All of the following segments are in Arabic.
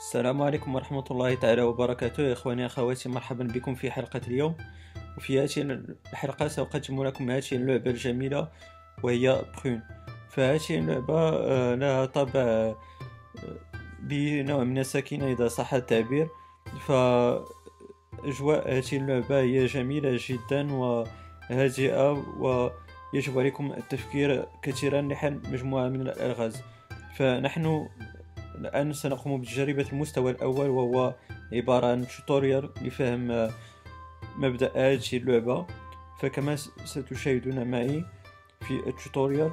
السلام عليكم ورحمة الله تعالى وبركاته. يا إخواني أخواتي مرحبا بكم في حلقة اليوم. وفي هذه الحلقة سأقدم لكم هذه اللعبة الجميلة وهي بخون فهذه اللعبة آه، لها طابع آه، بنوع من السكينة إذا صح التعبير. فأجواء هذه اللعبة هي جميلة جدا وهادئة ويجب عليكم التفكير كثيرا لحل مجموعة من الألغاز. فنحن الآن سنقوم بتجربة المستوى الأول وهو عبارة عن tutorial لفهم آه، مبدأ هذه اللعبة. فكما ستشاهدون معي في ال tutorial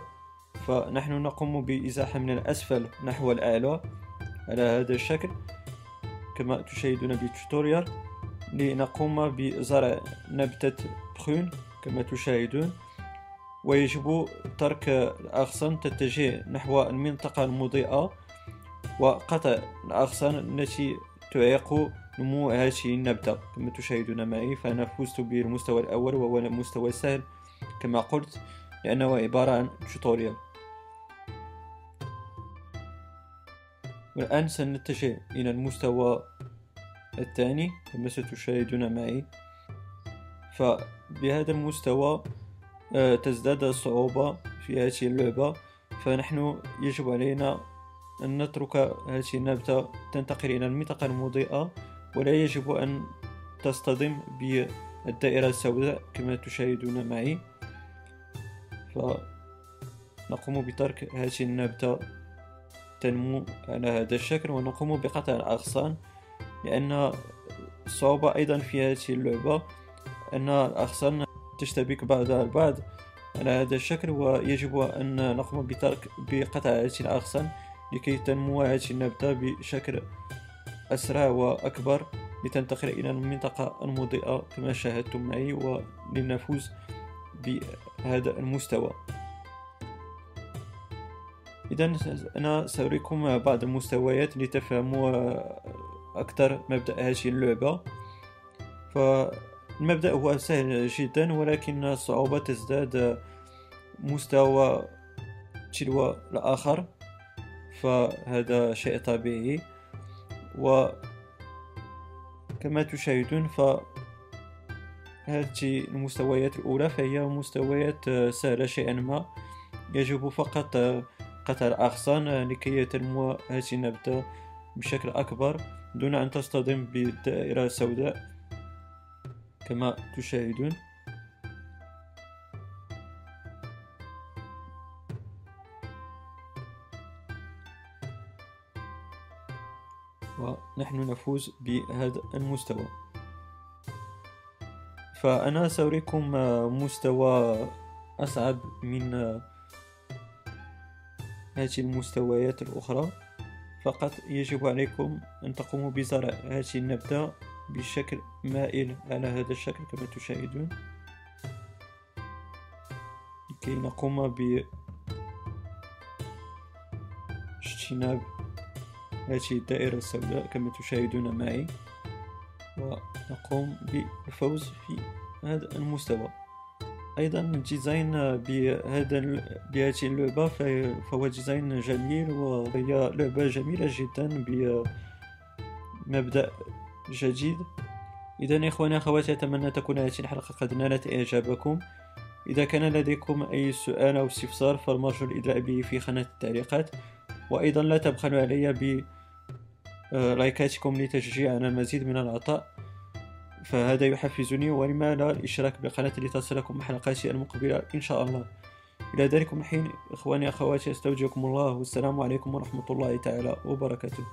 فنحن نقوم بإزاحة من الأسفل نحو الأعلى على هذا الشكل. كما تشاهدون بال tutorial لنقوم بزرع نبتة بخون كما تشاهدون. ويجب ترك الأغصان تتجه نحو المنطقة المضيئة. وقطع الأغصان التي تعيق نمو هذه النبتة. كما تشاهدون معي فأنا فزت بالمستوى الأول وهو مستوى سهل كما قلت لأنه عبارة عن توتوريال والآن سنتجه إلى المستوى الثاني. كما ستشاهدون معي فبهذا المستوى آه، تزداد الصعوبة في هذه اللعبة. فنحن يجب علينا أن نترك هذه النبتة تنتقل إلى المنطقة المضيئة ولا يجب أن تصطدم بالدائرة السوداء كما تشاهدون معي. فنقوم بترك هذه النبتة تنمو على هذا الشكل ونقوم بقطع الأغصان لأن الصعوبة أيضا في هذه اللعبة أن الأغصان تشتبك بعضها البعض على هذا الشكل ويجب أن نقوم بترك بقطع هذه الأغصان لكي تنمو هذه النبتة بشكل أسرع وأكبر لتنتقل إلى المنطقة المضيئة كما شاهدتم معي ولنفوز بهذا المستوى. إذا أنا سأريكم بعض المستويات لتفهموا أكثر مبدأ هذه اللعبة. فالمبدأ هو سهل جدا ولكن الصعوبة تزداد مستوى تلو الآخر. فهذا شيء طبيعي. و كما تشاهدون ف هذه المستويات الأولى فهي مستويات سهلة شيئا ما. يجب فقط قطع الأغصان لكي تنمو هذه النبتة بشكل أكبر دون أن تصطدم بالدائرة السوداء. كما تشاهدون. ونحن نفوز بهذا المستوى. فأنا سأريكم مستوى أصعب من هذه المستويات الأخرى. فقط يجب عليكم أن تقوموا بزرع هذه النبتة بشكل مائل على هذا الشكل كما تشاهدون. لكي نقوم باجتناب هذه الدائرة السوداء كما تشاهدون معي. ونقوم بالفوز في هذا المستوى. أيضا ال design بهذا بهذه اللعبة فهو design جميل وهي لعبة جميلة جدا بمبدأ جديد. إذا إخواني أخواتي أتمنى تكون هذه الحلقة قد نالت إعجابكم. إذا كان لديكم أي سؤال أو استفسار فالمرجو الإدلاء به في خانة التعليقات. وأيضا لا تبخلوا علي ب لايكاتكم لتشجيعنا المزيد من العطاء. فهذا يحفزني ولما لا الاشتراك بالقناة لتصلكم حلقاتي المقبلة إن شاء الله. إلى ذلك الحين إخواني أخواتي أستودعكم الله. والسلام عليكم ورحمة الله تعالى وبركاته.